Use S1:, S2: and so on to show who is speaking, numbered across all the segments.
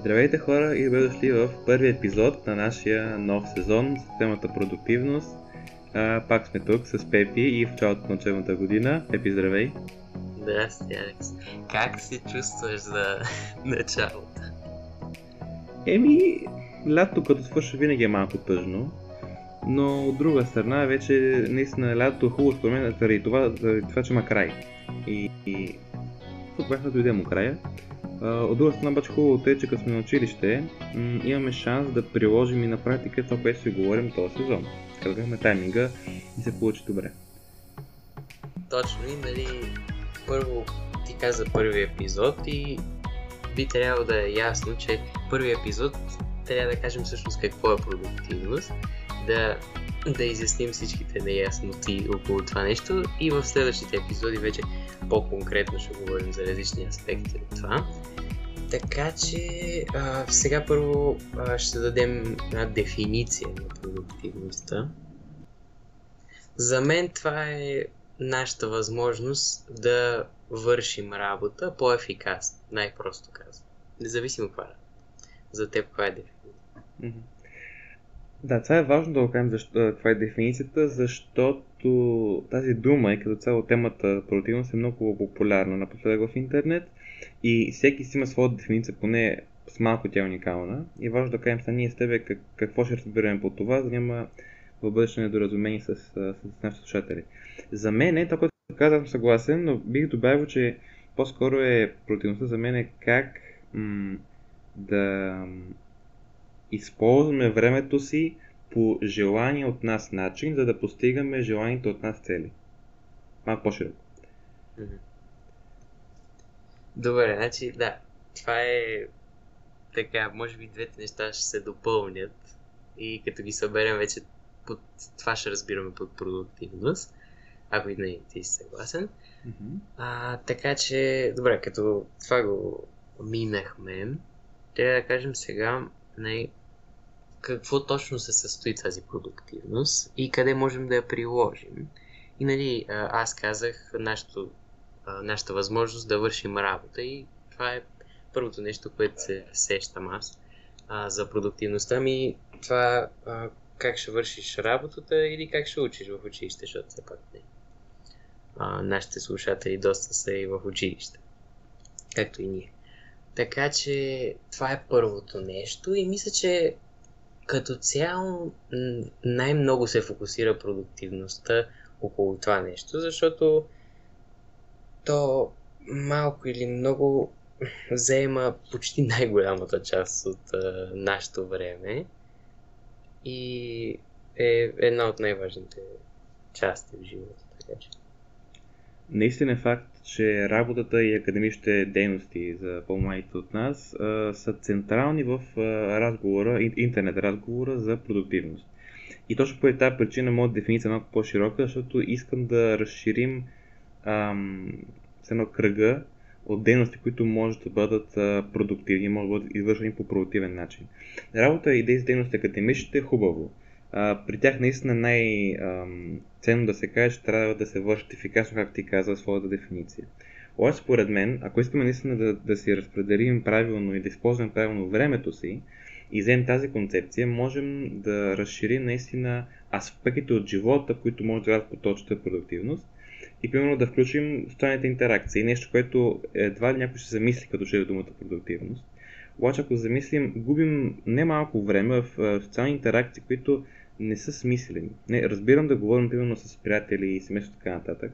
S1: Здравейте хора и добре дошли в първи епизод на нашия нов сезон с темата продуктивност. А, пак сме тук с Пепи и в началото на учебната година. Пепи, здравей!
S2: Здрасти, Алекс. Как се чувстваш за началото?
S1: Еми, лято като свърши винаги е малко тъжно, но от друга страна вече наистина лято е хубаво според мен заради това, заради това, че има край. И, и бях да дойде му края. От друга страна обаче хубавото е, че като сме на училище, имаме шанс да приложим и на практика това, което си говорим този сезон. Казахме тайминга и се получи добре.
S2: Точно и нали, първо ти каза първи епизод и би трябвало да е ясно, че първи епизод трябва да кажем всъщност какво е продуктивност, да, да изясним всичките неясноти около това нещо и в следващите епизоди вече по-конкретно ще говорим за различни аспекти от това. Така че а, сега първо а, ще дадем една дефиниция на продуктивността. За мен това е нашата възможност да вършим работа по-ефикасно, най-просто казвам. Независимо каква е. За теб каква е дефиниция?
S1: Да, това е важно да го кажем защо, каква е дефиницията, защото тази дума и като цяло темата продуктивност е много популярна напоследък в интернет и всеки си има своята дефиниция, поне с малко тя е уникална. И е важно да кажем сега ние с тебе как, какво ще разбираме по това, за да няма в бъдеще недоразумение с, с, с нашите слушатели. За мен е, това, което казвам съгласен, но бих добавил, че по-скоро е противността за мен е как м- да използваме времето си по желание от нас начин, за да постигаме желаните от нас цели. Малко по-широко.
S2: Добре, значи да, това е така, може би двете неща ще се допълнят и като ги съберем вече под това ще разбираме под продуктивност, ако и не ти си съгласен.
S1: Mm-hmm.
S2: А, така че, добре, като това го минахме, трябва да кажем сега не, какво точно се състои тази продуктивност и къде можем да я приложим. И нали, аз казах нашото, нашата възможност да вършим работа и това е първото нещо, което се сещам аз а, за продуктивността ми. Това а, как ще вършиш работата или как ще учиш в училище, защото все пак не. А, нашите слушатели доста са и в училище. Както и ние. Така че това е първото нещо и мисля, че като цяло най-много се фокусира продуктивността около това нещо, защото то малко или много заема почти най-голямата част от а, нашето време и е една от най-важните части в живота. Така че.
S1: Наистина е факт, че работата и академичните дейности за по-малите от нас а, са централни в а, разговора, интернет разговора за продуктивност. И точно по тази причина моята дефиниция е малко по-широка, защото искам да разширим ам, с едно кръга от дейности, които може да бъдат а, продуктивни, може да бъдат извършени по продуктивен начин. Работа и тези дейности академичните е хубаво. При тях наистина най-ценно да се каже, че трябва да се вършат ефикасно, както ти каза, своята дефиниция. Обаче, според мен, ако искаме наистина да, да си разпределим правилно и да използваме правилно времето си и вземем тази концепция, можем да разширим наистина аспектите от живота, които може да по точната продуктивност и примерно да включим социалните интеракции, нещо, което едва ли някой ще замисли като чуе думата продуктивност. Обаче ако замислим, губим немалко време в социални интеракции, които не са смислени. Не, разбирам да говорим примерно с приятели и семейство така нататък.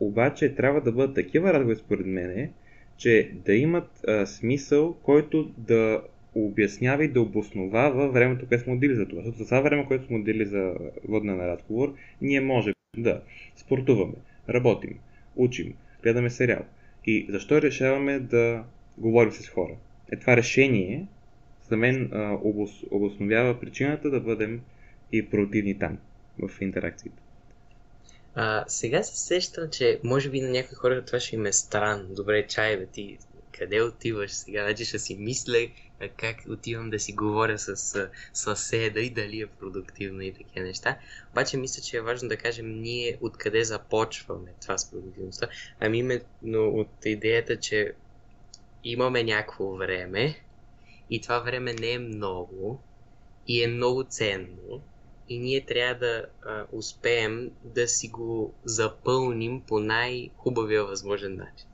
S1: Обаче трябва да бъдат такива разговори според мен, че да имат а, смисъл, който да обяснява и да обосновава времето, което сме отдели за това. Защото за това време, което сме отдели за водна на разговор, ние можем да спортуваме, работим, учим, гледаме сериал. И защо решаваме да говорим с хора? Е това решение за мен а, обос, обосновява причината да бъдем и продуктивни там, в интеракциите.
S2: А, сега се сещам, че може би на някои хора това ще им е странно. Добре, чай, ти къде отиваш сега? Вече ще си мисля как отивам да си говоря с съседа и дали е продуктивно и такива неща. Обаче мисля, че е важно да кажем ние откъде започваме това с продуктивността. Ами именно от идеята, че имаме някакво време И това време не е много и е много ценно и ние трябва да а, успеем да си го запълним по най-хубавия възможен начин.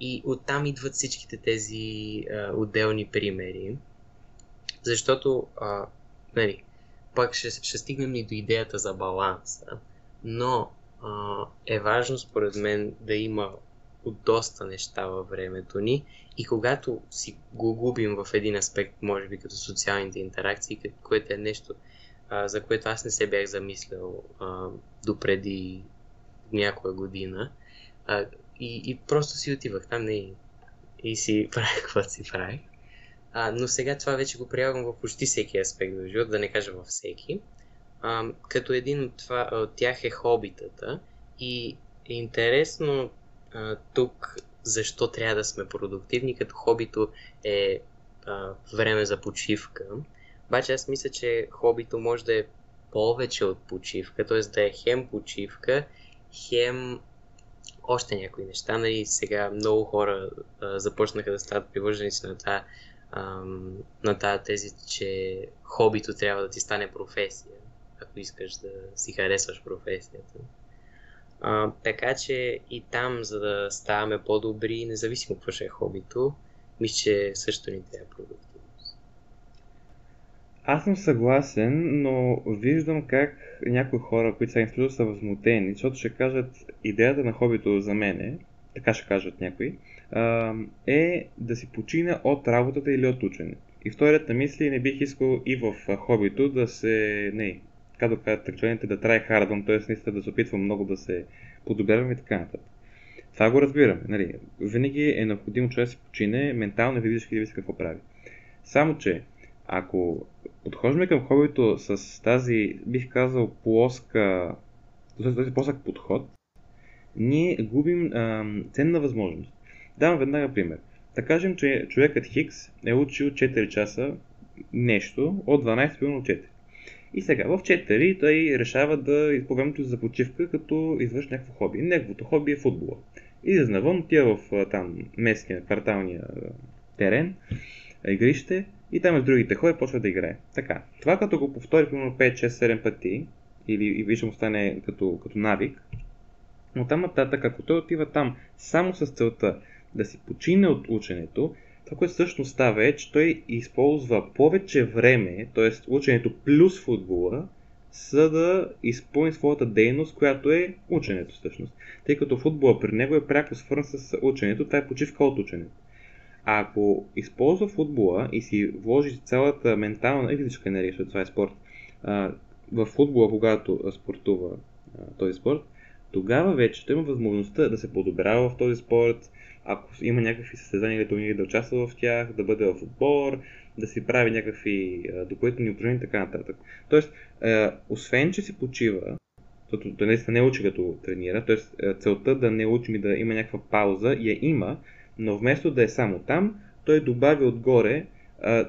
S2: И оттам идват всичките тези а, отделни примери, защото, а, нали, пак ще, ще стигнем и до идеята за баланса, но а, е важно според мен да има от доста неща във времето ни и когато си го губим в един аспект, може би като социалните интеракции, което е нещо, за което аз не се бях замислял а, допреди някоя година. А, и, и просто си отивах там не, и, си правих каквото си правих. Но сега това вече го прилагам в почти всеки аспект в живота, да не кажа във всеки. А, като един от, това, от тях е хобитата. И е интересно а, тук защо трябва да сме продуктивни, като хобито е а, време за почивка. Обаче аз мисля, че хобито може да е повече от почивка, т.е. да е хем почивка, хем още някои неща. Нали, сега много хора а, започнаха да стават привърженици на тази на тази тези, че хобито трябва да ти стане професия, ако искаш да си харесваш професията. А, така че и там, за да ставаме по-добри, независимо какво ще е хобито, мисля, че също ни трябва продуктивност.
S1: Аз съм съгласен, но виждам как някои хора, които са институт, са възмутени, защото ще кажат идеята на хобито за мене, така ще кажат някои, е да си почина от работата или от ученето. И вторият на мисли не бих искал и в хобито да се, не, така да кажат тречените, да трай хардвам, т.е. наистина да се опитвам много да се подобрявам и така нататък. Това го разбирам. Нали. Винаги е необходимо човек да си почине ментално и физически да види какво прави. Само, че ако подхождаме към хобито с тази, бих казал, плоска, този плосък подход, ние губим а, ценна възможност. Давам веднага пример. Да кажем, че човекът Хикс е учил 4 часа нещо от 12 примерно 4. И сега в 4 той решава да по времето за почивка, като извърши някакво хоби. Неговото хоби е футбола. Излиза навън, отива в там местния, кварталния терен, игрище и там с другите хора почва да играе. Така. Това като го повтори примерно 5, 6, 7 пъти, или и вижда му стане като, като навик, но там нататък, ако той отива там само с целта да си почине от ученето, това, което всъщност става е, че той използва повече време, т.е. ученето плюс футбола, за да изпълни своята дейност, която е ученето всъщност. Тъй като футбола при него е пряко свързан с ученето, това е почивка от ученето. А ако използва футбола и си вложи цялата ментална и физическа енергия, защото това е спорт, в футбола, когато спортува този спорт, тогава вече той има възможността да се подобрява в този спорт, ако има някакви състезания или турнири да участва в тях, да бъде в отбор, да си прави някакви допълнителни упражнения и така нататък. Тоест, освен, че си почива, защото той наистина не учи като тренира, т.е. целта да не учим и да има някаква пауза я има, но вместо да е само там, той добави отгоре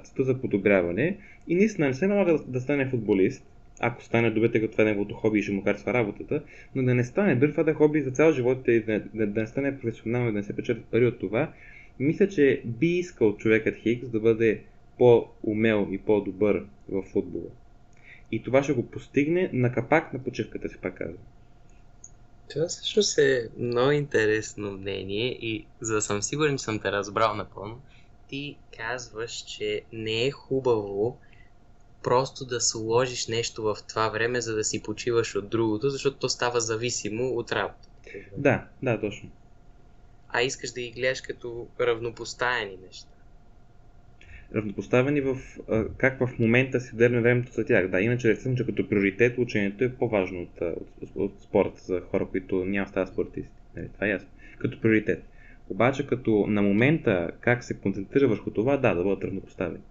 S1: целта за подобряване и наистина не се налага да, да стане футболист, ако стане добре, като това е неговото хоби и ще му харесва работата, но да не стане, дори това да е хоби за цял живот и да, да, да не стане професионално и да не се печелят пари от това, мисля, че би искал човекът Хикс да бъде по-умел и по-добър в футбола. И това ще го постигне на капак на почивката си, пак казвам.
S2: Това всъщност е много интересно мнение и за да съм сигурен, че съм те разбрал напълно, ти казваш, че не е хубаво просто да сложиш нещо в това време, за да си почиваш от другото, защото то става зависимо от работа.
S1: Да, да, точно.
S2: А искаш да ги гледаш като равнопоставени неща.
S1: Равнопоставени в как в момента си отделяме времето за тях. Да, иначе речем, че като приоритет ученето е по-важно от, от, от спорт за хора, които няма става спортисти. Нали, това е ясно. Като приоритет. Обаче като на момента как се концентрира върху това, да, да бъдат равнопоставени.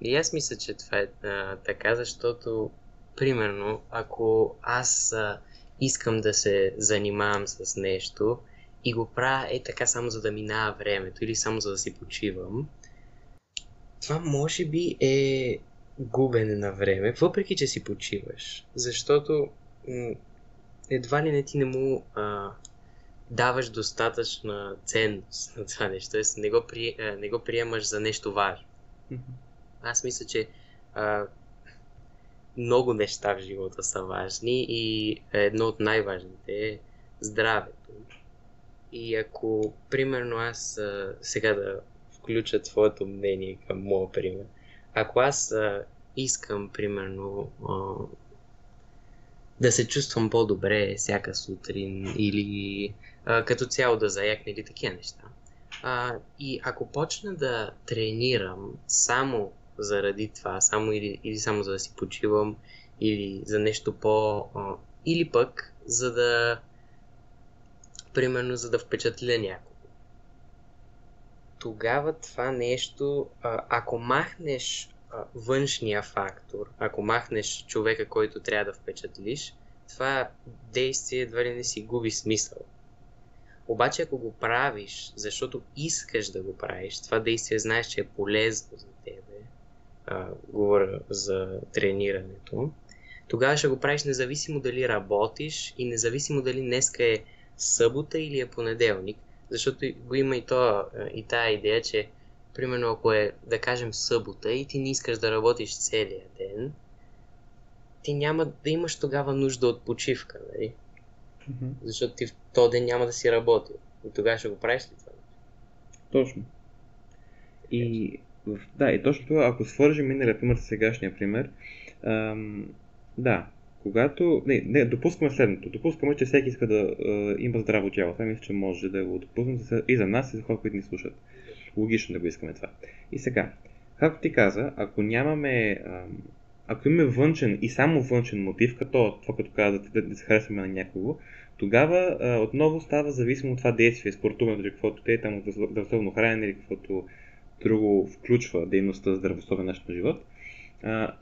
S2: И аз мисля, че това е а, така, защото, примерно, ако аз а, искам да се занимавам с нещо и го правя е така само за да минава времето или само за да си почивам, това може би е губене на време, въпреки че си почиваш. Защото м- едва ли не ти не му а, даваш достатъчна ценност на това нещо, т.е. Не, го при, не го приемаш за нещо важно. Аз мисля, че а, много неща в живота са важни и едно от най-важните е здравето. И ако, примерно, аз а, сега да включа твоето мнение към моя пример, ако аз а, искам, примерно, а, да се чувствам по-добре всяка сутрин или а, като цяло да заякне или такива неща. А, и ако почна да тренирам само заради това, само или, или само за да си почивам, или за нещо по... А, или пък за да... Примерно за да впечатля някого. Тогава това нещо, ако махнеш външния фактор, ако махнеш човека, който трябва да впечатлиш, това действие едва ли не си губи смисъл. Обаче ако го правиш, защото искаш да го правиш, това действие знаеш, че е полезно за тебе, а, говоря за тренирането, тогава ще го правиш независимо дали работиш и независимо дали днеска е събота или е понеделник, защото го има и, то, и тая идея, че примерно ако е, да кажем, събота и ти не искаш да работиш целия ден, ти няма да имаш тогава нужда от почивка, нали? Mm-hmm. Защото ти в този ден няма да си работил. И тогава ще го правиш ли това?
S1: Точно. И да, и точно това, ако свържем миналия пример с сегашния пример, ам, да, когато... Не, не, допускаме следното. Допускаме, че всеки иска да е, има здраво тяло. Това мисля, че може да го допуснем и за нас, и за хора, които ни слушат. Логично да го искаме това. И сега, както ти каза, ако нямаме... Ам, ако имаме външен и само външен мотив, като това, като каза да, да се харесваме на някого, тогава а, отново става зависимо от това действие, спортуването или каквото те, там здравословно хранене или каквото друго включва дейността здравословен начин на живот,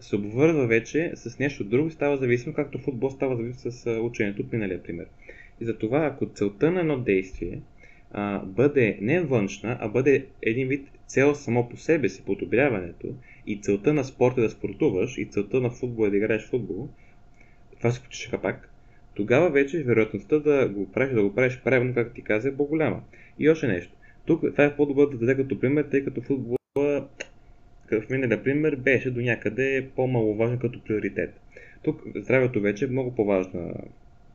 S1: се обвързва вече с нещо друго, става зависимо, както футбол става зависимо с ученето от миналия пример. И затова, ако целта на едно действие а, бъде не външна, а бъде един вид цел само по себе си, подобряването, и целта на спорта е да спортуваш, и целта на футбол е да играеш футбол, това се почиша пак, тогава вече вероятността да го правиш, да го правиш правилно, както ти каза, е по-голяма. И още нещо. Тук това е по-добро да даде като пример, тъй като футбола в миналия пример беше до някъде по-маловажен като приоритет. Тук здравето вече е много по-важна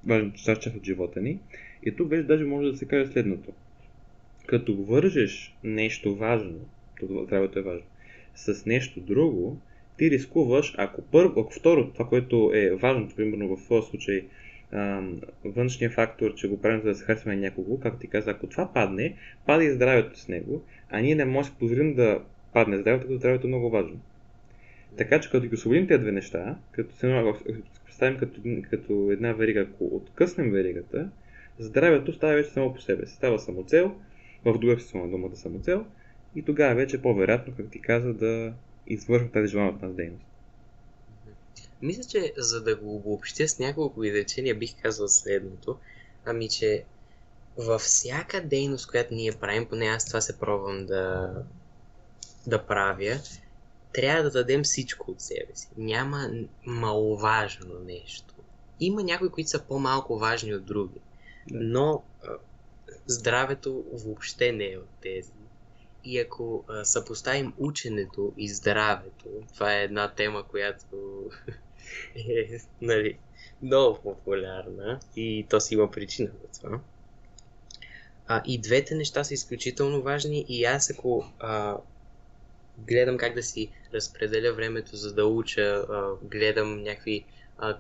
S1: важна част от живота ни. И тук вече даже може да се каже следното. Като вържеш нещо важно, здравето е важно, с нещо друго, ти рискуваш, ако първо, ако второ, това, което е важното, примерно в този случай, външния фактор, че го правим за да се харесваме някого, както ти каза, ако това падне, пада и здравето с него, а ние не можем да позволим да падне здравето, здравето е много важно. Така че като ги освободим тези две неща, като се представим като, като една верига, ако откъснем веригата, здравето става вече само по себе си. Става самоцел, в друга си на думата самоцел, и тогава вече е по-вероятно, как ти каза, да извършим тази желана от нас дейност.
S2: Мисля, че за да го обобщя с няколко изречения, бих казал следното. Ами, че във всяка дейност, която ние правим, поне аз това се пробвам да, да правя, трябва да дадем всичко от себе си. Няма маловажно нещо. Има някои, които са по-малко важни от други. Но здравето въобще не е от тези. И ако а, съпоставим ученето и здравето, това е една тема, която е нали, много популярна и то си има причина за това. А, и двете неща са изключително важни и аз ако а, гледам как да си разпределя времето за да уча, гледам някакви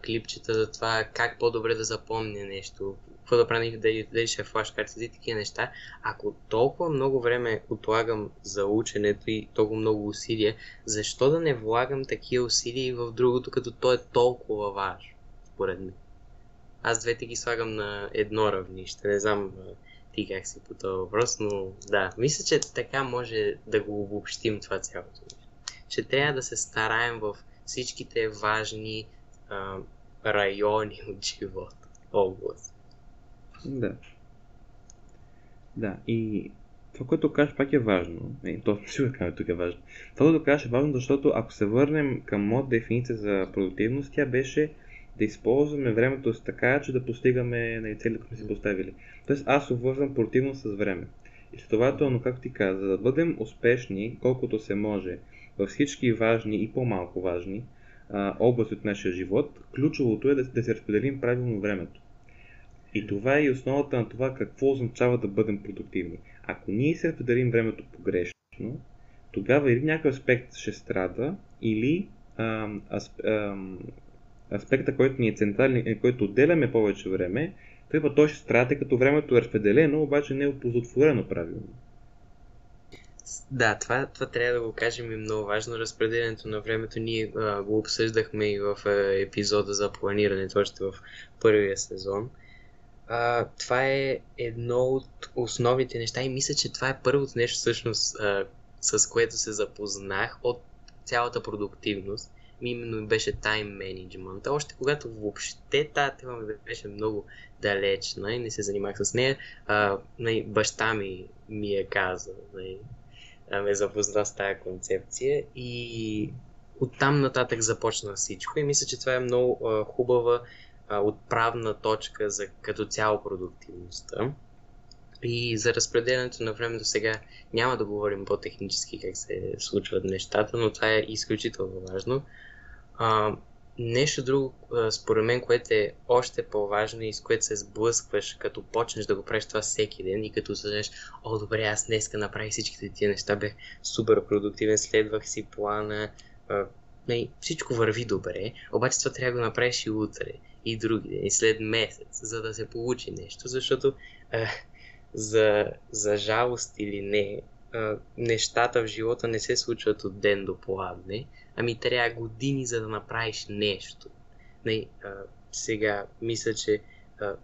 S2: клипчета за това как по-добре да запомня нещо, какво да правя, дали, дали ще е флашкарта и такива неща. Ако толкова много време отлагам за ученето и толкова много усилия, защо да не влагам такива усилия и в другото, като то е толкова важно, според мен. Аз двете ги слагам на едно равнище. Не знам ти как си по този въпрос, но да, мисля, че така може да го обобщим това цялото нещо. Че трябва да се стараем в всичките важни а, райони от живота, област.
S1: Да. Да, и това, което кажеш, пак е важно. Не, то сигурно тук е важно. Това, което кажеш е важно, защото ако се върнем към моят дефиниция за продуктивност, тя беше да използваме времето с така, че да постигаме на целите, които сме си поставили. Тоест аз обвързвам противно с време. И следователно, както ти каза, за да бъдем успешни, колкото се може, във всички важни и по-малко важни а, области от нашия живот, ключовото е да, да се разпределим правилно времето. И това е и основата на това какво означава да бъдем продуктивни. Ако ние се разпределим времето погрешно, тогава или някой аспект ще страда, или а, асп, аспекта, който ни е централен, който отделяме повече време, той, той ще страда, като времето е разпределено, обаче не е оползотворено правилно.
S2: Да, това, това трябва да го кажем и много важно. Разпределението на времето ние а, го обсъждахме и в а, епизода за планирането, още в първия сезон. А, това е едно от основните неща и мисля, че това е първото нещо всъщност, а, с което се запознах от цялата продуктивност. Именно беше тайм менеджмент. Още когато въобще тази тема ми беше много далечна и не се занимах с нея, а, най- баща ми ми е казал, най- ме запозна с тази концепция и оттам нататък започна всичко и мисля, че това е много а, хубава а, отправна точка за като цяло продуктивността. И за разпределянето на времето сега няма да говорим по-технически как се случват нещата, но това е изключително важно. А, нещо друго, според мен, което е още по-важно и с което се сблъскваш, като почнеш да го правиш това всеки ден и като съждеш, о, добре, аз днеска направих всичките тия неща, бях супер продуктивен, следвах си плана, а, не, всичко върви добре, обаче това трябва да го направиш и утре, и други ден, и след месец, за да се получи нещо, защото а, за, за жалост или не, а, нещата в живота не се случват от ден до пладне, ами трябва години за да направиш нещо. Не, а, сега мисля, че а,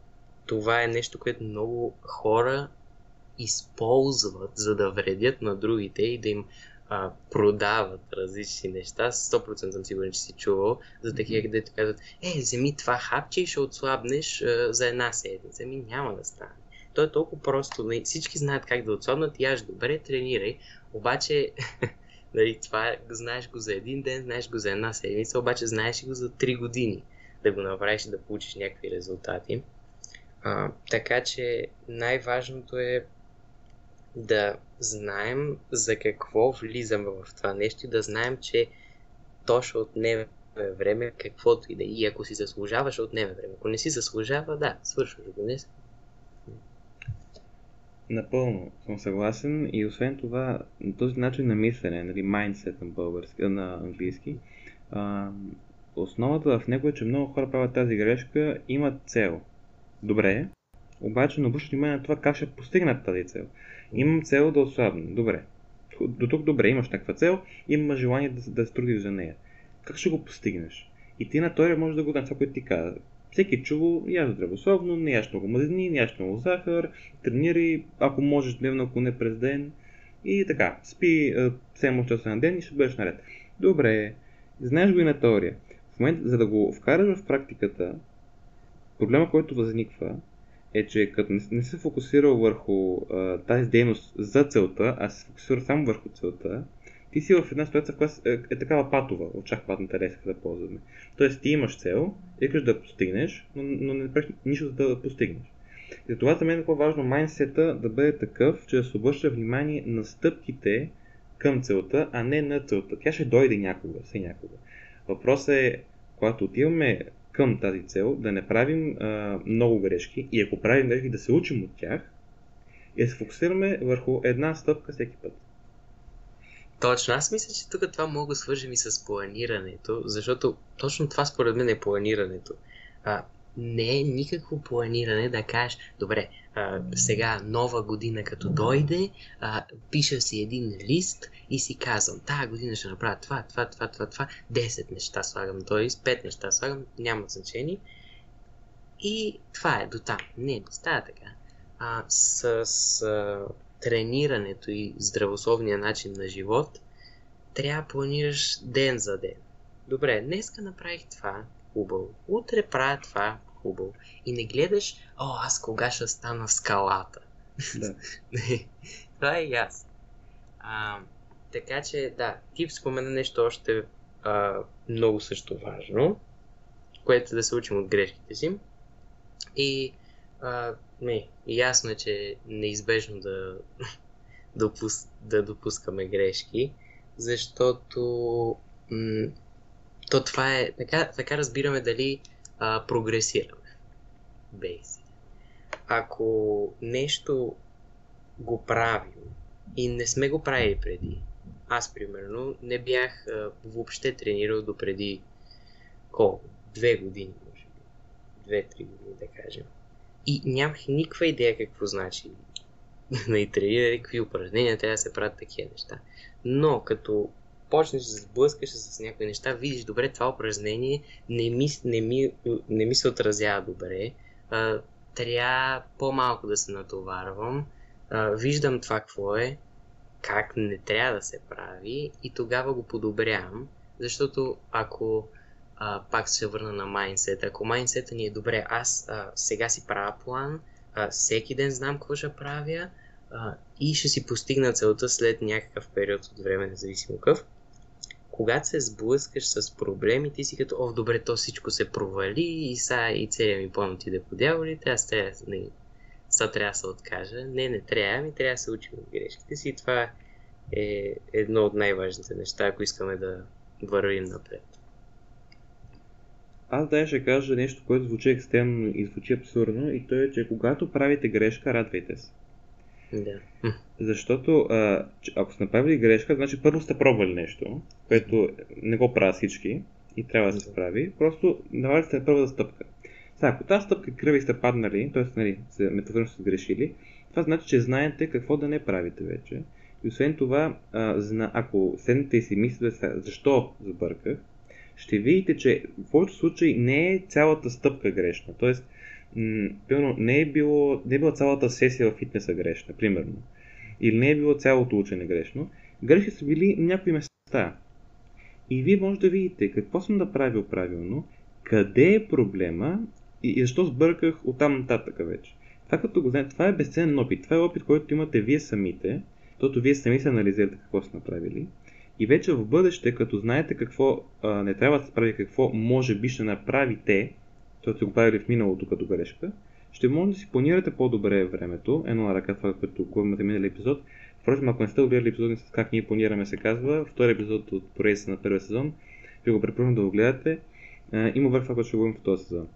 S2: това е нещо, което много хора използват, за да вредят на другите и да им а, продават различни неща. 100% съм сигурен, че си чувал за такива, където казват, е, вземи това хапче и ще отслабнеш а, за една седмица. Ами няма да стане. То е толкова просто. Не, всички знаят как да отслабнат аз добре тренирай, обаче Нали, това знаеш го за един ден, знаеш го за една седмица, обаче знаеш го за 3 години да го направиш и да получиш някакви резултати. А, така че най-важното е да знаем за какво влизаме в това нещо и да знаем, че то ще отнеме време, каквото и да е. И ако си заслужава, ще отнеме време. Ако не си заслужава, да, свършваш го днес.
S1: Напълно съм съгласен и освен това, този начин на мислене, нали, mindset на, български, на английски, а, основата в него е, че много хора правят тази грешка, имат цел. Добре, обаче не обръщат внимание на това как ще постигнат тази цел. Имам цел да отслабна. Добре. До тук добре, имаш такава цел, има желание да, да се трудиш за нея. Как ще го постигнеш? И ти на теория може да го дадеш това, което ти каза всеки чувал, яж здравословно, не яш много мазнини, не яш много захар, тренирай, ако можеш дневно, ако не през ден. И така, спи 7 часа на ден и ще бъдеш наред. Добре, знаеш го и на теория. В момента, за да го вкараш в практиката, проблема, който възниква, е, че като не се фокусирал върху а, тази дейност за целта, а се фокусира само върху целта, ти си в една ситуация, в която е, е такава патова, очакватната леска да ползваме. Тоест ти имаш цел, искаш да постигнеш, но, но не правиш нищо за да постигнеш. И затова за мен е по-важно майнсета да бъде такъв, че да се обръща внимание на стъпките към целта, а не на целта. Тя ще дойде някога, все някога. Въпросът е, когато отиваме към тази цел, да не правим а, много грешки и ако правим грешки, да се учим от тях и да се фокусираме върху една стъпка всеки път.
S2: Точно, аз мисля, че тук това мога да свържем и с планирането, защото точно това според мен е планирането. А, не е никакво планиране да кажеш, добре, а, сега нова година като дойде, а, пиша си един лист и си казвам, тази година ще направя това, това, това, това, това, 10 неща слагам т.е. 5 неща слагам, няма значение. И това е до там. Не, не става така. А, с, с тренирането и здравословния начин на живот, трябва да планираш ден за ден. Добре, днеска направих това, хубаво. Утре правя това, хубаво. И не гледаш, о, аз кога ще стана скалата. Да. това е ясно. А, така че, да, ти спомена нещо още а, много също важно. което да се учим от грешките си. И а, не, ясно е, че неизбежно да, допус, да допускаме грешки, защото м- то това е, така, така разбираме дали а, прогресираме. Basic. Ако нещо го правим и не сме го правили преди, аз примерно не бях а, въобще тренирал до преди колко? Две години, може би. Две-три години, да кажем. И нямах никаква идея какво значи. На трениране, какви упражнения трябва да се правят такива неща. Но като почнеш да се сблъскаш с някои неща, видиш, добре, това упражнение не ми, не ми, не ми се отразява добре, а, трябва по-малко да се натоварвам, а, виждам това какво е, как не трябва да се прави и тогава го подобрявам, защото ако а, пак се върна на майнсет, ако майнсета ни е добре, аз а, сега си правя план, а, всеки ден знам какво ще правя а, и ще си постигна целта след някакъв период от време, независимо какъв, когато се сблъскаш с проблеми, ти си като, о, добре, то всичко се провали и сега и целият ми план отиде по дяволите, аз трябва, не, сега трябва да се откажа. Не, не трябва, ми трябва да се учим от грешките си това е едно от най-важните неща, ако искаме да вървим напред.
S1: Аз да ще кажа нещо, което звучи екстремно и звучи абсурдно и то е, че когато правите грешка, радвайте се.
S2: Да.
S1: Защото а, ако сте направили грешка, значи първо сте пробвали нещо, което не го правят всички и трябва да се справи. Просто давали сте първата стъпка. Сега, ако тази стъпка кръви сте паднали, т.е. Нали, метафорично сте грешили, това значи, че знаете какво да не правите вече. И освен това, а, зна, ако седнете и си мислите защо сбърках, ще видите, че в повечето случаи не е цялата стъпка грешна. Тоест, не, е било, не е била цялата сесия в фитнеса грешна, примерно. Или не е било цялото учене грешно. Грешки са били някои места. И вие може да видите какво съм направил правилно, къде е проблема и защо сбърках оттам нататък вече. Това като го знаете, това е безценен опит. Това е опит, който имате вие самите, защото вие сами се анализирате какво сте направили. И вече в бъдеще, като знаете какво а, не трябва да се прави, какво може би ще направите, т.е. сте го правили в миналото като грешка, ще може да си планирате по-добре времето. Едно на ръка, това, което имате минали епизод. Впрочем, ако не сте гледали епизоди с как ние планираме, се казва, втори епизод от проекта на първия сезон, ви го препоръчвам да го гледате. А, има върх това, което ще говорим в този сезон.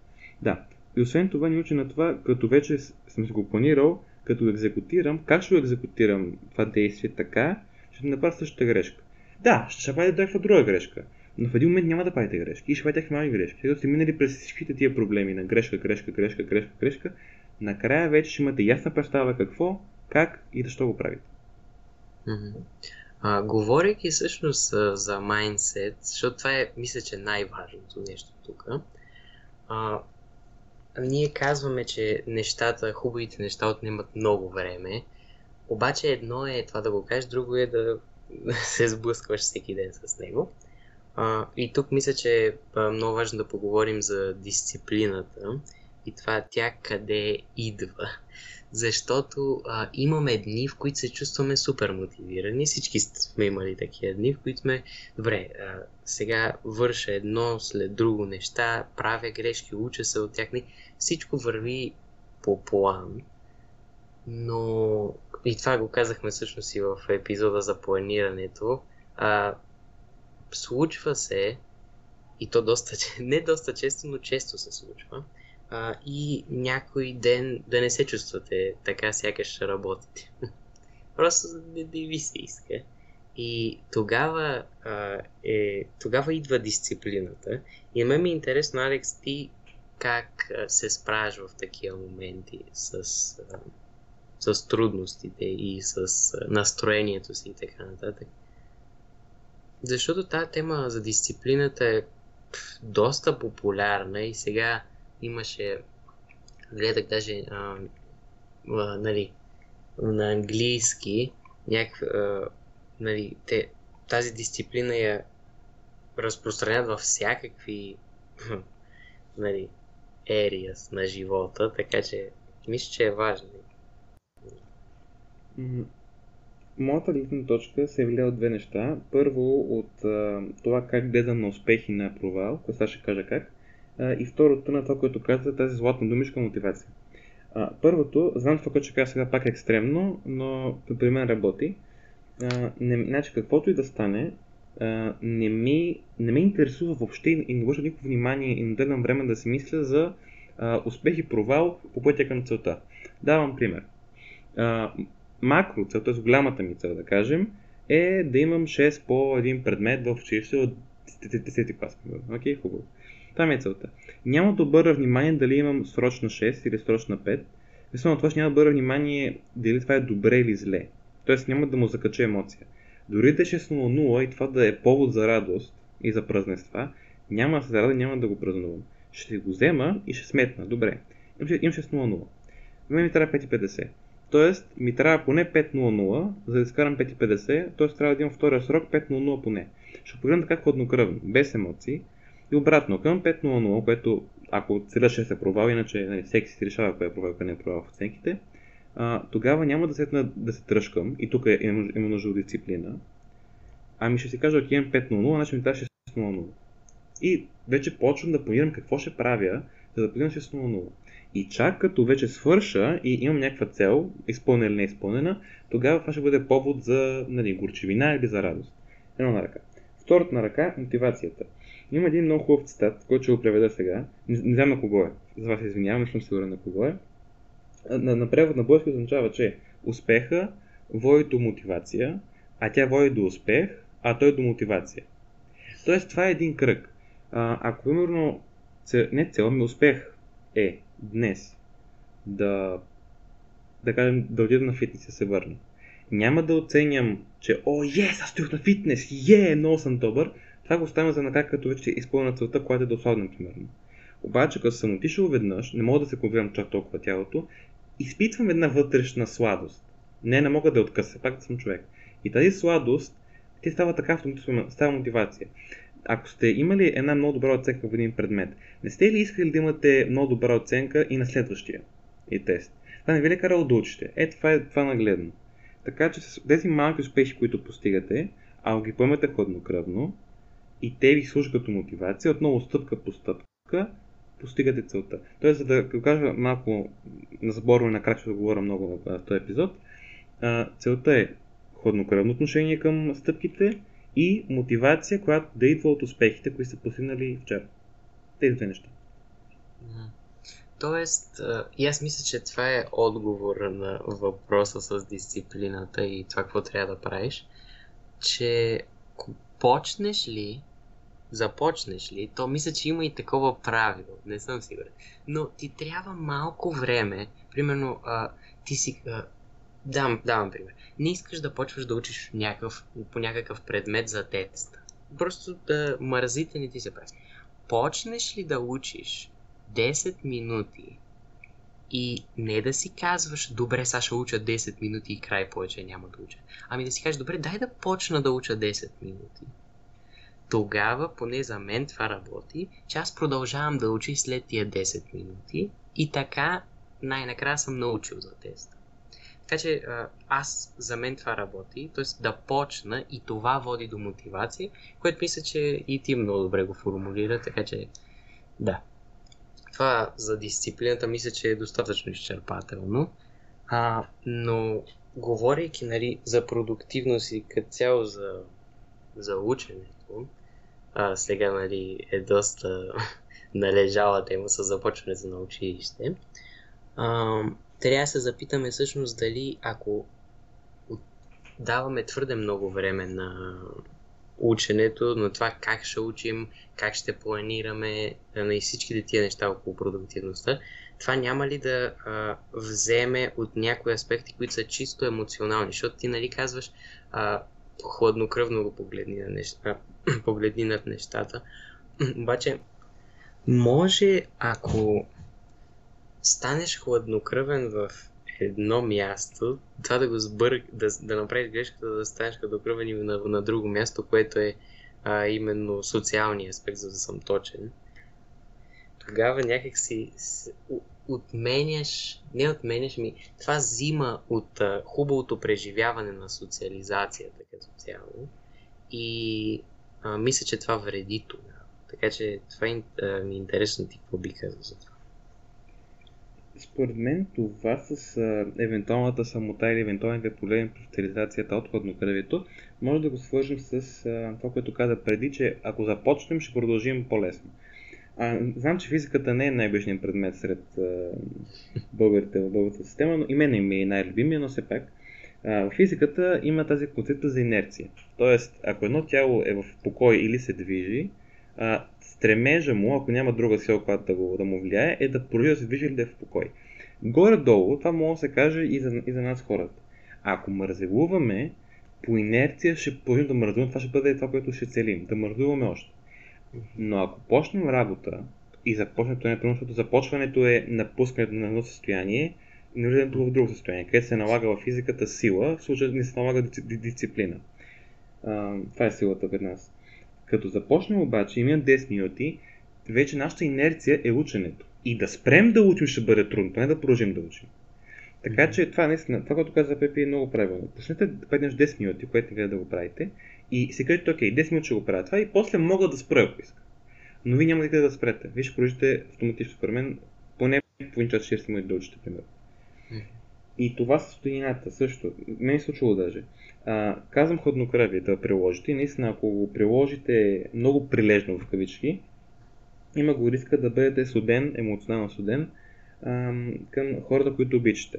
S1: Да. И освен това ни учи на това, като вече съм си го планирал, като екзекутирам, как ще го екзекутирам това действие така, ще направя същата грешка. Да, ще правите някаква друга грешка. Но в един момент няма да правите грешки и ще правите малки грешки. След сте минали през всичките тия проблеми на грешка, грешка, грешка, грешка, грешка, накрая вече ще имате ясна представа какво, как и защо го правите.
S2: А, говорейки всъщност за майндсет, защото това е, мисля, че най-важното нещо тук, а, ние казваме, че нещата, хубавите неща отнемат много време, обаче едно е това да го кажеш, друго е да се сблъскваш всеки ден с него. А, и тук мисля, че е много важно да поговорим за дисциплината и това тя къде идва. Защото а, имаме дни, в които се чувстваме супер мотивирани. Всички сме имали такива дни, в които сме, добре, а, сега върша едно след друго неща, правя грешки, уча се от тях. Всичко върви по план. Но и това го казахме всъщност и в епизода за планирането, а, случва се, и то доста, не доста често, но често се случва, а, и някой ден да не се чувствате така, сякаш ще работите. Просто не, не ви се иска. И тогава, а, е, тогава идва дисциплината. И на мен ми е интересно, Алекс, ти как се справяш в такива моменти с, а, с трудностите и с настроението си и така нататък. Защото тази тема за дисциплината е доста популярна и сега имаше, гледах даже а, а, нали, на английски, някакъв, а, нали, те, тази дисциплина я разпространят във всякакви нали, areas на живота, така че мисля, че е важно.
S1: Моята гледна точка се влияе от две неща. Първо от а, това как гледам на успех и на провал, което сега ще кажа как. а, и второто на това, което каза, тази златна думишка мотивация. А, първото, знам това, което ще кажа сега пак екстремно, но при мен работи. А, не, значи, каквото и да стане, а, не, ми, не ме интересува въобще и не върша никакво внимание и не дадам време да си мисля за а, успех и провал по пътя към целта. Давам пример. А, макро цел, т.е. голямата ми цел да кажем, е да имам 6 по един предмет в училище от 10 клас. Окей, хубаво. Това е целта. Няма да обърна внимание дали имам срочна 6 или срочна 5. Вместо това ще няма да обърна внимание дали това е добре или зле. Тоест няма да му закача емоция. Дори да е 6 на 0 и това да е повод за радост и за празненства, няма да се зарада, няма да го празнувам. Ще го взема и ще сметна. Добре. Имам 6 на 0. Мен ми трябва 5,50. Тоест ми трябва поне 5.00, за да изкарам 5.50, т.е. трябва да имам втория срок 5.00 поне. Ще погледна така хладнокръвно, без емоции. И обратно към 5.00, което ако целя ще се провал, иначе нали, всеки си решава кое е провал, кое не е провал в оценките, а, тогава няма да сетна да се тръжкам, и тук е, има, има нужда от дисциплина, ами ще си кажа, окей, имам 5.00, значи ми трябва 6.00. И вече почвам да планирам какво ще правя, за да постигна 6.00. И чак като вече свърша и имам някаква цел, изпълнена или не изпълнена, тогава това ще бъде повод за нали, горчевина или за радост. Едно на ръка. Второто на ръка е мотивацията. Има един много хубав цитат, който ще го преведа сега. Не, не знам на кого е. За вас извинявам, не съм сигурен на кого е. На, на превод на български означава, че успеха води до мотивация, а тя води до успех, а той до мотивация. Тоест, това е един кръг. А, ако примерно, не цел, ми успех е днес да, да кажем, да отида на фитнес и се върна. Няма да оценям, че о, ес, аз стоих на фитнес, е, много съм добър. Това го оставям за накрая, като вече изпълня целта, която е да осладна, примерно. Обаче, като съм отишъл веднъж, не мога да се контролирам чак толкова тялото, изпитвам една вътрешна сладост. Не, не мога да я откъса, пак да съм човек. И тази сладост, ти става така автоматично, става мотивация ако сте имали една много добра оценка в един предмет, не сте ли искали да имате много добра оценка и на следващия и тест? Това не ви ли е карало да учите? Е, това е това нагледно. Така че с тези малки успехи, които постигате, ако ги поемете хладнокръвно и те ви служат като мотивация, отново стъпка по стъпка, постигате целта. Тоест, за да кажа малко на заборно и накрая ще да говоря много в този епизод, целта е хладнокръвно отношение към стъпките, и мотивация, която да идва от успехите, които са постигнали вчера. Тези две неща.
S2: Тоест, и аз мисля, че това е отговор на въпроса с дисциплината и това, какво трябва да правиш, че почнеш ли, започнеш ли, то мисля, че има и такова правило, не съм сигурен, но ти трябва малко време, примерно, ти си, Давам, давам пример. Не искаш да почваш да учиш някакъв, по някакъв предмет за тест. Просто да мързите не ти се прави. Почнеш ли да учиш 10 минути и не да си казваш, добре, сега ще уча 10 минути и край повече няма да уча. Ами да си кажеш, добре, дай да почна да уча 10 минути. Тогава, поне за мен това работи, че аз продължавам да уча и след тия 10 минути и така най-накрая съм научил за теста. Така че аз, за мен това работи, т.е. да почна и това води до мотивация, което мисля, че и ти много добре го формулира, така че да. Това за дисциплината мисля, че е достатъчно изчерпателно. А, но говорейки нали, за продуктивност и като цяло за, за ученето, а, сега нали, е доста належала тема с започването на училище. А, трябва да се запитаме всъщност дали ако даваме твърде много време на ученето, на това как ще учим, как ще планираме, на всичките тия неща около продуктивността, това няма ли да а, вземе от някои аспекти, които са чисто емоционални, защото ти нали казваш хладнокръвно го погледни на неща, погледни над нещата, обаче може ако станеш хладнокръвен в едно място, това да го сбърг, да, да направиш грешката да станеш хладнокръвен и на, на друго място, което е а, именно социалния аспект, за да съм точен, тогава някак си отменяш, не отменяш ми, това взима от а, хубавото преживяване на социализацията като цяло и а, мисля, че това вреди тогава. Така че това е, ми е интересно ти какво би казал за това.
S1: Според мен това с а, евентуалната самота или евентуалните проблеми при специализацията от хладнокръвието може да го свържем с а, това, което каза преди, че ако започнем, ще продължим по-лесно. А, знам, че физиката не е най-бежният предмет сред а, българите в българската система, но и мен ми е най-любимия, но все пак. А, в физиката има тази концепция за инерция. Тоест, ако едно тяло е в покой или се движи, а, стремежа му, ако няма друга сила, която да, го, да му влияе, е да продължи да се движи или да е в покой. Горе-долу, това може да се каже и за, и за нас хората. Ако мързелуваме, по инерция ще продължим да мързуваме, това ще бъде това, което ще целим, да мързуваме още. Но ако почнем работа и започнем не защото започването е напускането на едно състояние и влизането в друго състояние, където се налага в физиката сила, в случая не се налага дисциплина. А, това е силата при нас. Като започнем обаче, има 10 минути, вече нашата инерция е ученето. И да спрем да учим ще бъде трудно, не да продължим да учим. Така че това наистина, това, което каза Пепи е много правилно. Почнете да паднеш 10 минути, което не да го правите, и си кажете, окей, 10 минути ще го правя това и после мога да спра, ако иска. Но вие няма да спрете. Вие ще продължите автоматично според мен поне половин час 60 минути да учите, примерно. И това с стоината също. Мен е случило даже. А, казвам хладнокръвие да приложите и наистина ако го приложите много прилежно в кавички, има го риска да бъдете суден, емоционално суден ам, към хората, които обичате.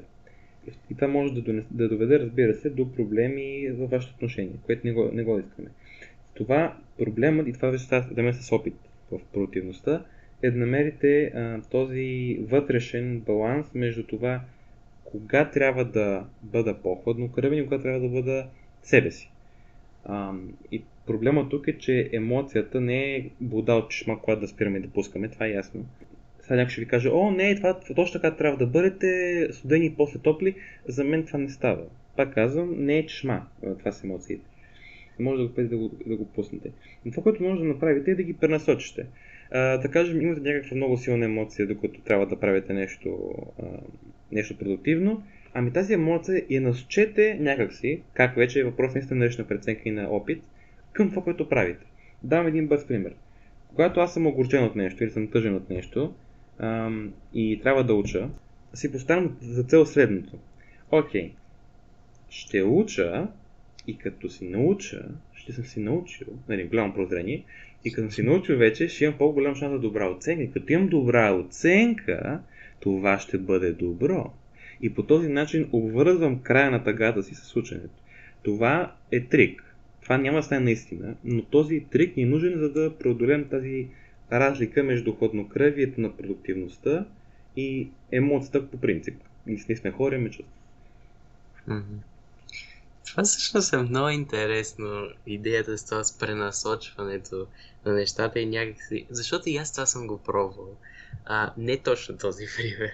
S1: И това може да, донес, да доведе, разбира се, до проблеми във вашето отношение, което не го, не го искаме. Това проблемът, и това вече става с опит в противността, е да намерите а, този вътрешен баланс между това кога трябва да бъда по-хладнокръвен и кога трябва да бъда себе си. А, и проблема тук е, че емоцията не е вода от чешма, която да спираме да пускаме, това е ясно. Сега някой ще ви каже, о, не, това точно така трябва да бъдете студени и после топли. За мен това не става. Пак казвам, не е чешма, това са емоциите. Може да го, да го, да го пуснете. Но това, което може да направите е да ги пренасочите. А, да кажем, имате някаква много силна емоция, докато трябва да правите нещо, а, нещо продуктивно. Ами тази емоция я насочете някакси, как вече е въпрос наистина на лична преценка и на опит, към това, което правите. Давам един бърз пример. Когато аз съм огорчен от нещо или съм тъжен от нещо ам, и трябва да уча, си поставям за цел следното. Окей, ще уча и като си науча, ще съм си научил, нали, голямо прозрение, и като съм си научил вече, ще имам по-голям шанс за добра оценка. И като имам добра оценка, това ще бъде добро. И по този начин обвързвам края на тъгата си с ученето. Това е трик. Това няма да стане наистина, но този трик ни е нужен, за да преодолеем тази разлика между хладнокръвието на продуктивността и емоцията по принцип. Ние сме хора, ме чувства.
S2: Това всъщност е много интересно, идеята с това с пренасочването на нещата и някакси... Защото и аз това съм го пробвал. А, не точно този пример,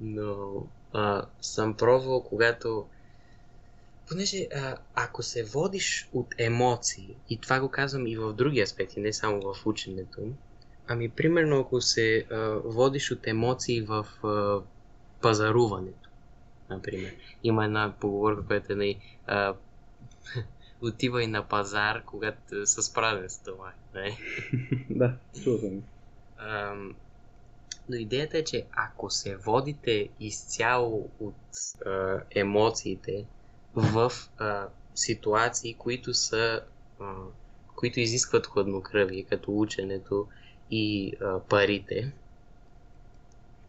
S2: но а, съм пробвал, когато... Понеже а, ако се водиш от емоции, и това го казвам и в други аспекти, не само в ученето, ами примерно ако се а, водиш от емоции в а, пазаруването, например. Има една поговорка, която е най- а, отивай на пазар, когато с това. Не?
S1: да, чувам.
S2: Но идеята е, че ако се водите изцяло от а, емоциите в а, ситуации, които са а, които изискват хладнокръвие, като ученето и а, парите,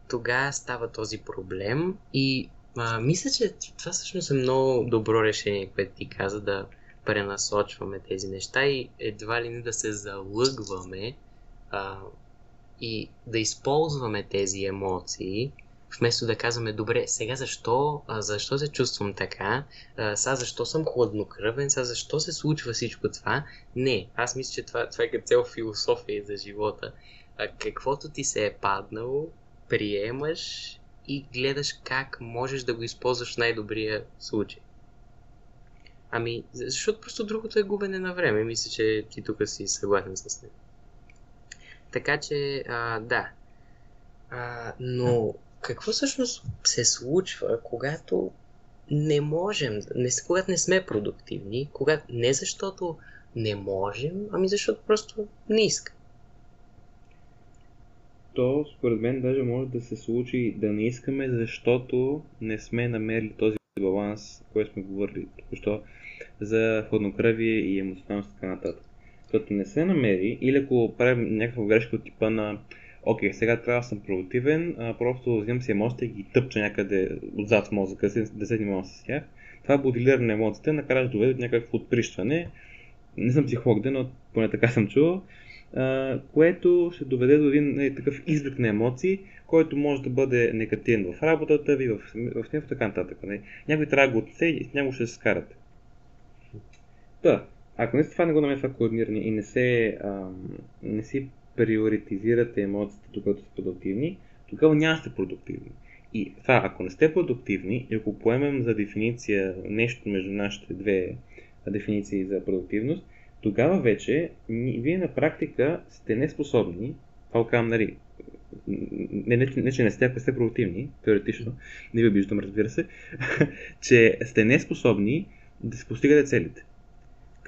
S2: тогава става този проблем. И а, мисля, че това всъщност е много добро решение, което ти каза, да пренасочваме тези неща и едва ли не да се залъгваме а, и да използваме тези емоции, вместо да казваме, добре, сега защо, защо се чувствам така, сега защо съм хладнокръвен, сега защо се случва всичко това. Не, аз мисля, че това, това е като цел философия за живота. Каквото ти се е паднало, приемаш и гледаш как можеш да го използваш в най-добрия случай. Ами, защото просто другото е губене на време. Мисля, че ти тук си съгласен с него. Така че, а, да. А, но какво всъщност се случва, когато не можем, не, когато не сме продуктивни, когато, не защото не можем, ами защото просто не искам.
S1: то според мен даже може да се случи да не искаме, защото не сме намерили този баланс, който сме говорили току-що за хладнокръвие и емоционалност и така нататък. Като не се намери, или ако правим някаква грешка от типа на окей, сега трябва да съм продуктивен, а, просто взимам си емоциите и ги тъпча някъде отзад в мозъка, да се занимавам с тях. Това моделиране на емоциите накрая ще доведе до някакво отприщване. Не съм психолог, но поне така съм чувал. Което ще доведе до един нали, такъв излик на емоции, който може да бъде негативен в работата ви, в, в, така нататък. Нали. Някой трябва да го отнесе и с ще се скарате. Да, ако не това не го намерите това координиране и не, се, а, не си приоритизирате емоциите, докато сте продуктивни, тогава няма сте продуктивни. И това, ако не сте продуктивни, и ако поемем за дефиниция нещо между нашите две дефиниции за продуктивност, тогава вече вие на практика сте неспособни, това казвам, нали, не, не, не, че не сте, ако сте продуктивни, теоретично, не ви обиждам, разбира се, че сте неспособни да се постигате целите.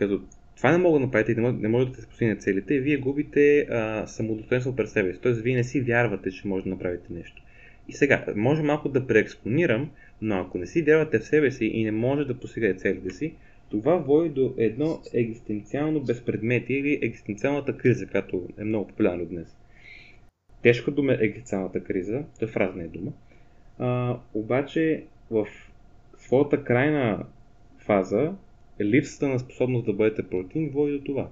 S1: Като това не мога да направите и не, може да се постигне целите, вие губите самодостоинство пред себе си. Тоест, вие не си вярвате, че може да направите нещо. И сега, може малко да преекспонирам, но ако не си вярвате в себе си и не може да постигате целите си, това води до едно екзистенциално безпредметие или екзистенциалната криза, която е много популярна днес. Тежка дума е екзистенциалната криза, това е фразна е дума, а, обаче в своята крайна фаза липсата на способност да бъдете протеин води до това.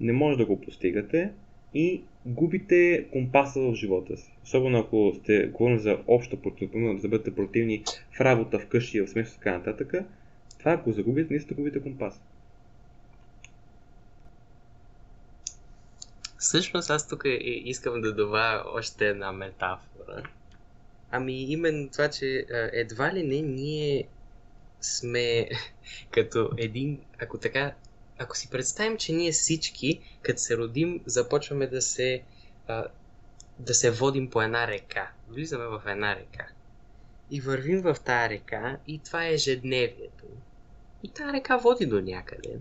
S1: Не може да го постигате и губите компаса в живота си. Особено ако сте говорим за обща противност, да бъдете противни в работа, в къщи, в смисъл така нататък, това ако загубите, не сте губите компас.
S2: Всъщност аз тук искам да добавя още една метафора. Ами именно това, че едва ли не ние сме като един, ако така, ако си представим, че ние всички, като се родим, започваме да се, а, да се водим по една река. Влизаме в една река. И вървим в тази река и това е ежедневието. И тази река води до някъде.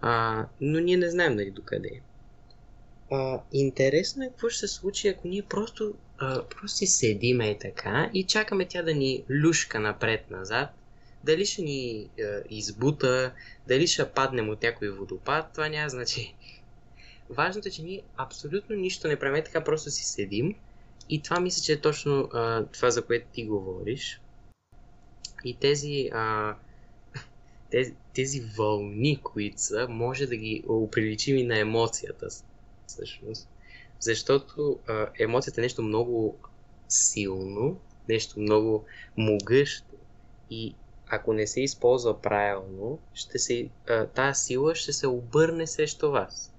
S2: А, но ние не знаем нали докъде. А, интересно е какво ще се случи, ако ние просто, а, просто седиме и така и чакаме тя да ни люшка напред-назад дали ще ни е, избута, дали ще паднем от някой водопад, това няма значение. Важното е, че ние абсолютно нищо не правим, така просто си седим. И това мисля, че е точно е, това, за което ти говориш. И тези, е, тези, тези вълни, които са, може да ги оприличим и на емоцията всъщност. Защото е, емоцията е нещо много силно, нещо много могъщо и ако не се използва правилно, ще се, тази сила ще се обърне срещу вас.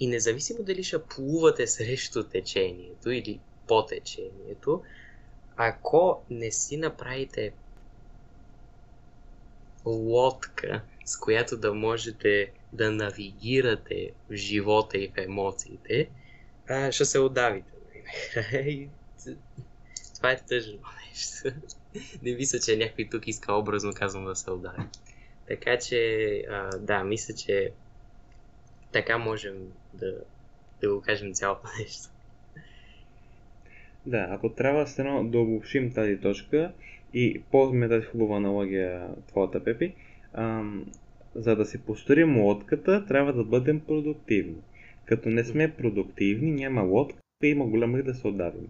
S2: И независимо дали ще плувате срещу течението или по течението, ако не си направите лодка, с която да можете да навигирате в живота и в емоциите, ще се удавите. Това е тъжно нещо не мисля, че някой тук иска образно казвам да се удари. Така че, а, да, мисля, че така можем да, да го кажем цялото нещо.
S1: Да, ако трябва с едно да обобщим тази точка и ползваме тази хубава аналогия твоята, Пепи, ам, за да си построим лодката, трябва да бъдем продуктивни. Като не сме продуктивни, няма лодка и има голяма да се отдавим.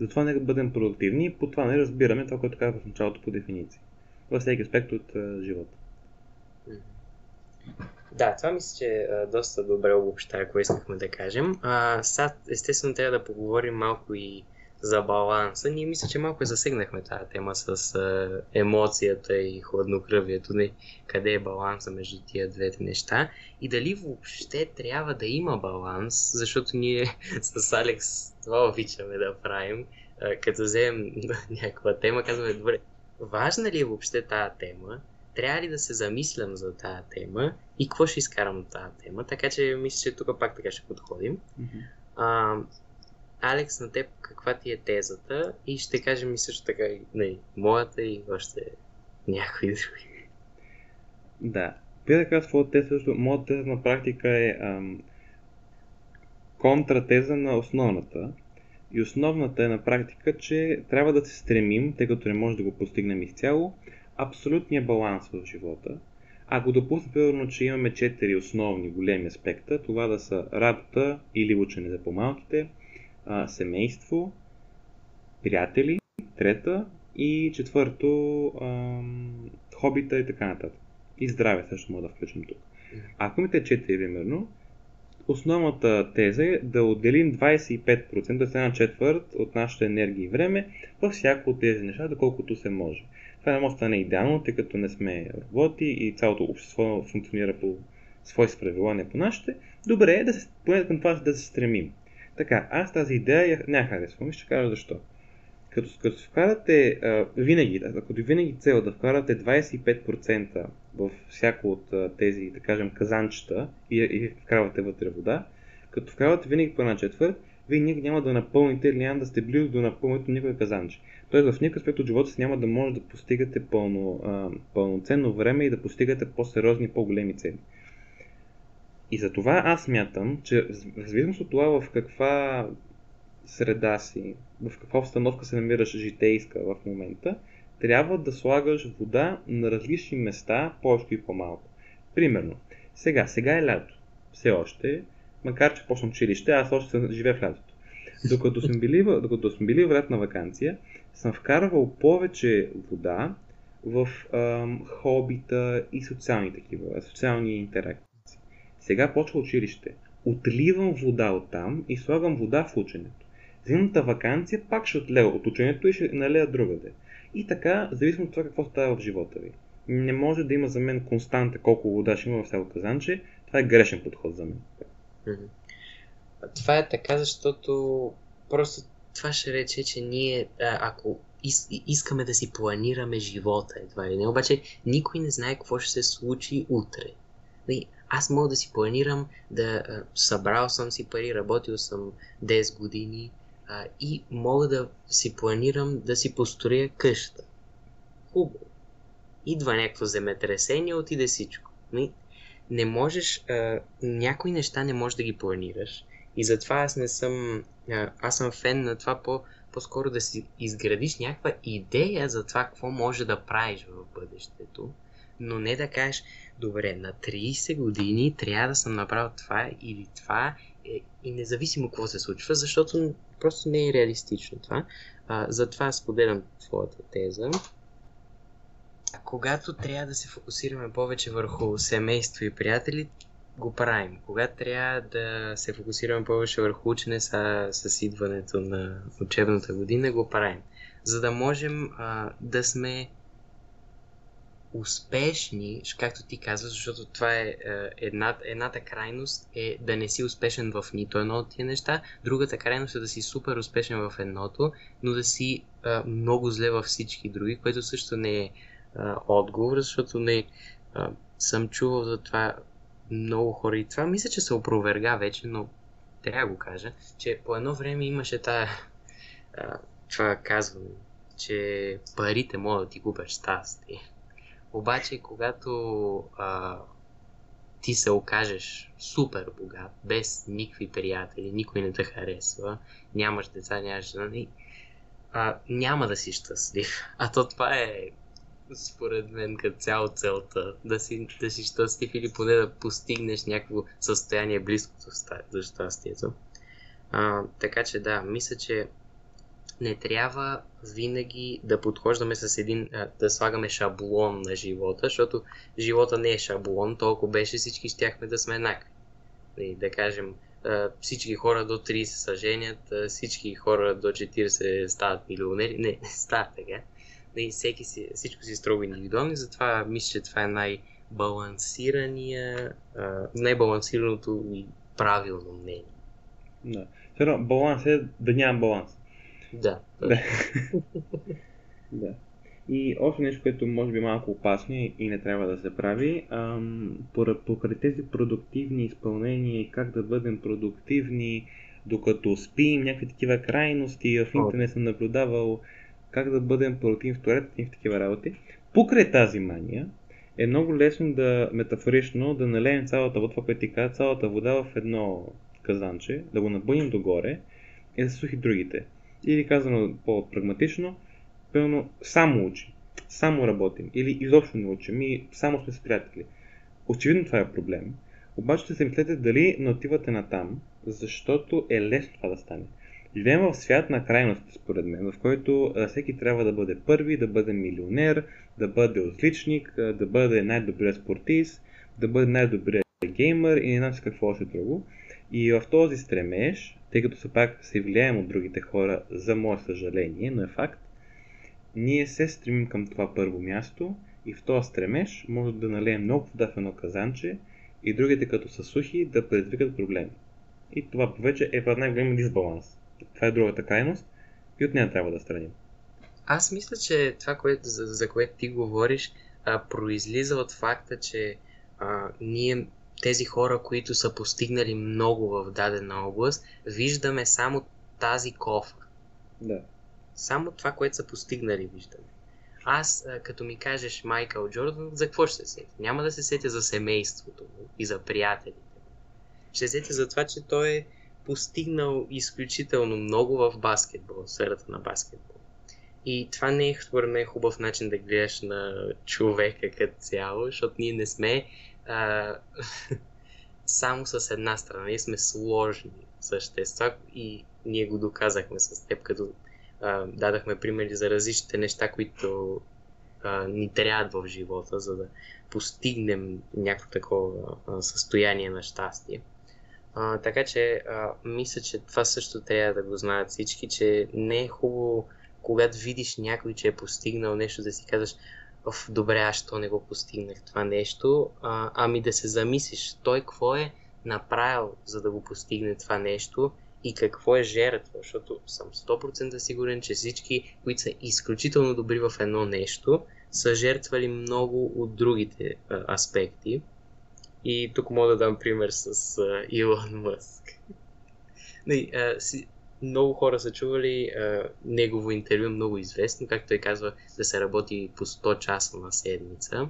S1: Затова нека бъдем продуктивни и по това не разбираме това, което казах в началото по дефиниция. Във всеки аспект от uh, живота.
S2: Да, това мисля, че е доста добре обобща, ако искахме да кажем. А, сега, естествено, трябва да поговорим малко и за баланса. Ние мисля, че малко засегнахме тази тема с а, емоцията и хладнокръвието, не, къде е баланса между тия двете неща? И дали въобще трябва да има баланс, защото ние с Алекс това обичаме да правим, а, като вземем някаква тема, казваме, добре, важна ли е въобще тази тема, трябва ли да се замислям за тази тема? И какво ще изкарам от тази тема, така че мисля, че тук пак така ще подходим. Mm-hmm. А, Алекс, на теб каква ти е тезата и ще кажем и също така и не, моята и още някои други.
S1: Да. Преди да кажа своята теза, моята теза на практика е ам, контратеза на основната. И основната е на практика, че трябва да се стремим, тъй като не може да го постигнем изцяло, абсолютния баланс в живота. Ако допуснем, примерно, че имаме четири основни големи аспекта, това да са работа или учене за по-малките, семейство, приятели, трета и четвърто ам, хобита и така нататък. И здраве също мога да включим тук. Ако имате 4, примерно, основната теза е да отделим 25%, да една четвърт от нашата енергия и време във всяко от тези неща, доколкото се може. Това не може да стане идеално, тъй като не сме роботи и цялото общество функционира по свои правила, не по нашите. Добре е да се, поне към това да се стремим. Така, аз тази идея я не харесвам и ще кажа защо. Като, като вкарате а, винаги, ако винаги цел да вкарате 25% в всяко от а, тези, да кажем, казанчета и, и вкарвате вътре вода, като вкарвате винаги по една четвърт, вие никога няма да напълните или няма да сте близо до напълнението никой казанче. Тоест в никакъв аспект от живота си няма да може да постигате пълно, а, пълноценно време и да постигате по-сериозни, по-големи цели. И за това аз мятам, че в зависимост от това в каква среда си, в каква обстановка се намираш житейска в момента, трябва да слагаш вода на различни места, повече и по-малко. Примерно, сега, сега е лято. Все още, макар че почна училище, аз още съм живея в лятото. Докато сме били, докато сме били в лятна вакансия, съм вкарвал повече вода в ам, хобита и социални такива, социални интеракции. Сега почва училище. Отливам вода от там и слагам вода в ученето. Зимната вакансия пак ще отлея от ученето и ще налея другаде. И така, зависимо от това какво става в живота ви. Не може да има за мен константа колко вода ще има във всяко казанче. Това е грешен подход за мен.
S2: Това е така, защото просто това ще рече, че ние, ако искаме да си планираме живота, едва ли не, обаче никой не знае какво ще се случи утре. Аз мога да си планирам да събрал съм си пари, работил съм 10 години а, и мога да си планирам да си построя къща. Хубаво. Идва някакво земетресение, отиде всичко. Не можеш, а, някои неща не можеш да ги планираш. И затова аз не съм, а, аз съм фен на това по, по-скоро да си изградиш някаква идея за това какво може да правиш в бъдещето, но не да кажеш, добре, на 30 години трябва да съм направил това или това е, и независимо какво се случва, защото просто не е реалистично това. А, затова споделям твоята теза. Когато трябва да се фокусираме повече върху семейство и приятели, го правим. Когато трябва да се фокусираме повече върху учене с, с идването на учебната година, го правим. За да можем а, да сме успешни, както ти казваш, защото това е, е една, едната крайност е да не си успешен в нито едно от тия неща, другата крайност е да си супер успешен в едното, но да си е, много зле във всички други, което също не е, е отговор, защото не е, съм чувал за това много хора и това мисля, че се опроверга вече, но трябва да го кажа, че по едно време имаше тая, това казване, че парите могат да ти купят щастие. Обаче, когато а, ти се окажеш супер богат, без никакви приятели, никой не те харесва, нямаш деца, нямаш жена, а, няма да си щастлив. А то това е според мен като цяло целта. Да си, да си щастлив или поне да постигнеш някакво състояние близко до щастието. А, така че да, мисля, че не трябва винаги да подхождаме с един, да слагаме шаблон на живота, защото живота не е шаблон, толкова беше всички щяхме да сме еднакви. Да кажем, всички хора до 30 са женят, всички хора до 40 стават милионери. Не, не става така. Нали, всеки си, всичко си строго индивидуално, затова мисля, че това е най-балансирания, най-балансираното и правилно мнение.
S1: Да. баланс е да няма баланс.
S2: Да.
S1: да. И още нещо, което може би е малко опасно и не трябва да се прави, ам, покрай тези продуктивни изпълнения как да бъдем продуктивни, докато спим, някакви такива крайности, в интернет съм наблюдавал как да бъдем продуктивни в туалет и в такива работи. Покрай тази мания е много лесно да метафорично да налеем цялата вода, това, което ти каза, цялата вода в едно казанче, да го набъним догоре и да се сухи другите. Или казано по-прагматично, пълно само учи, само работим или изобщо не учим и само сме с приятели. Очевидно това е проблем. Обаче ще се мислете дали не отивате на там, защото е лесно това да стане. Живеем в свят на крайности, според мен, в който всеки трябва да бъде първи, да бъде милионер, да бъде отличник, да бъде най-добрият спортист, да бъде най-добрият геймър и не знам какво още друго. И в този стремеж, тъй като все пак се влияем от другите хора, за мое съжаление, но е факт, ние се стремим към това първо място и в този стремеж може да налеем много вода в едно казанче и другите като са сухи да предизвикат проблеми. И това повече е най-голям дисбаланс. Това е другата крайност и от нея трябва да страним.
S2: Аз мисля, че това, което, за, за което ти говориш, а, произлиза от факта, че а, ние, тези хора, които са постигнали много в дадена област, виждаме само тази кофа.
S1: Да.
S2: Само това, което са постигнали, виждаме. Аз, като ми кажеш Майкъл Джордан, за какво ще се сетя? Няма да се сетя за семейството му и за приятелите Ще се сетя за това, че той е постигнал изключително много в баскетбол, в сферата на баскетбол. И това не е, според мен, хубав начин да гледаш на човека като цяло, защото ние не сме само с една страна. Ние сме сложни същества и ние го доказахме с теб, като а, дадахме примери за различните неща, които а, ни трябват в живота, за да постигнем някакво такова а, състояние на щастие. А, така че а, мисля, че това също трябва да го знаят всички, че не е хубаво, когато видиш някой, че е постигнал нещо, да си казваш, Оф, добре, аз що не го постигнах това нещо, а, ами да се замислиш, той какво е направил, за да го постигне това нещо и какво е жертва, защото съм 100% сигурен, че всички, които са изключително добри в едно нещо, са жертвали много от другите а, аспекти. И тук мога да дам пример с а, Илон Мъск. Не, а, си, много хора са чували а, негово интервю, много известно, както той казва, да се работи по 100 часа на седмица.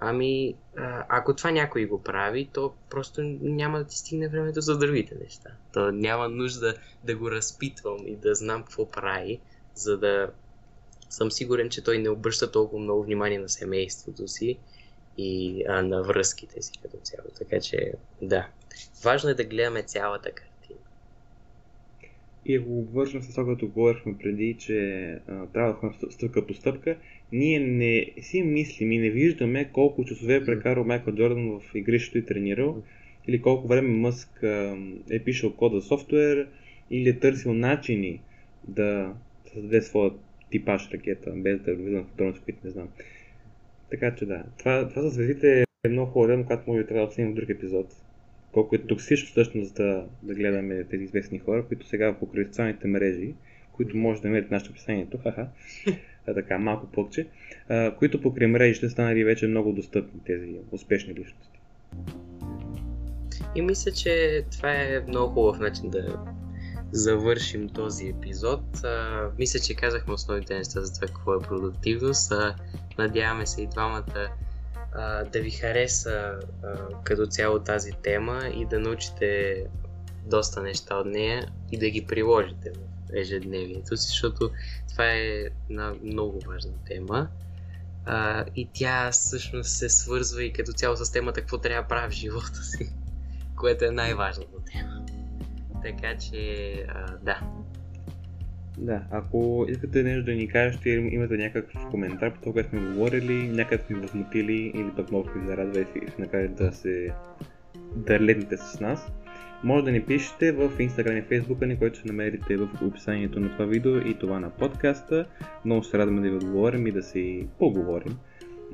S2: Ами, а, ако това някой го прави, то просто няма да ти стигне времето за другите неща. То няма нужда да го разпитвам и да знам какво прави, за да съм сигурен, че той не обръща толкова много внимание на семейството си и а, на връзките си като цяло. Така че, да. Важно е да гледаме цялата картина.
S1: И ако обвържем с това, което говорихме преди, че а, трябва да ходим стъпка по стъпка, ние не си мислим и не виждаме колко часове е прекарал Майкъл Джордан в игрището и тренирал, или колко време Мъск а, е пишал код за софтуер, или е търсил начини да създаде своя типаж ракета, без да влизам в подробности, които не знам. Така че да, това, това за звездите е много хубаво, когато може да трябва да обсъдим в друг епизод. Колко е токсично всъщност да, да гледаме тези известни хора, които сега покрай социалните мрежи, които може да намерите нашето описанието, хаха, а, така, малко плъкче, а, които покрай мрежите станали вече много достъпни тези успешни личности.
S2: И мисля, че това е много хубав начин да завършим този епизод. А, мисля, че казахме основните неща за това какво е продуктивност. А, надяваме се и двамата а, да ви хареса а, като цяло тази тема и да научите доста неща от нея и да ги приложите в ежедневието си, защото това е една много важна тема. А, и тя всъщност се свързва и като цяло с темата какво трябва да правя в живота си, което е най-важната тема. Така че, а, да.
S1: Да, ако искате нещо да ни кажете имате някакъв коментар по това, което сме говорили, някъде сме възмутили или пък много ви зарадва и си накарате да се да летните с нас, може да ни пишете в Instagram и Facebook ни, който ще намерите в описанието на това видео и това на подкаста. Много се радваме да ви отговорим и да си поговорим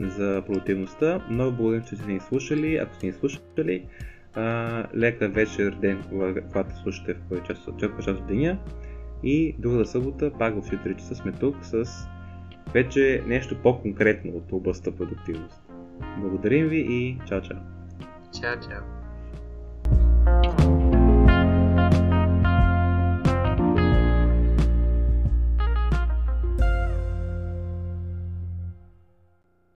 S1: за продуктивността. Много благодарим, че сте ни слушали. Ако сте ни слушали, а, лека вечер, ден, когато слушате в кой част от деня. И другата събота, пак в 4 часа сме тук с вече нещо по-конкретно от областта продуктивност. Благодарим ви и чао-чао!
S2: Чао, чао!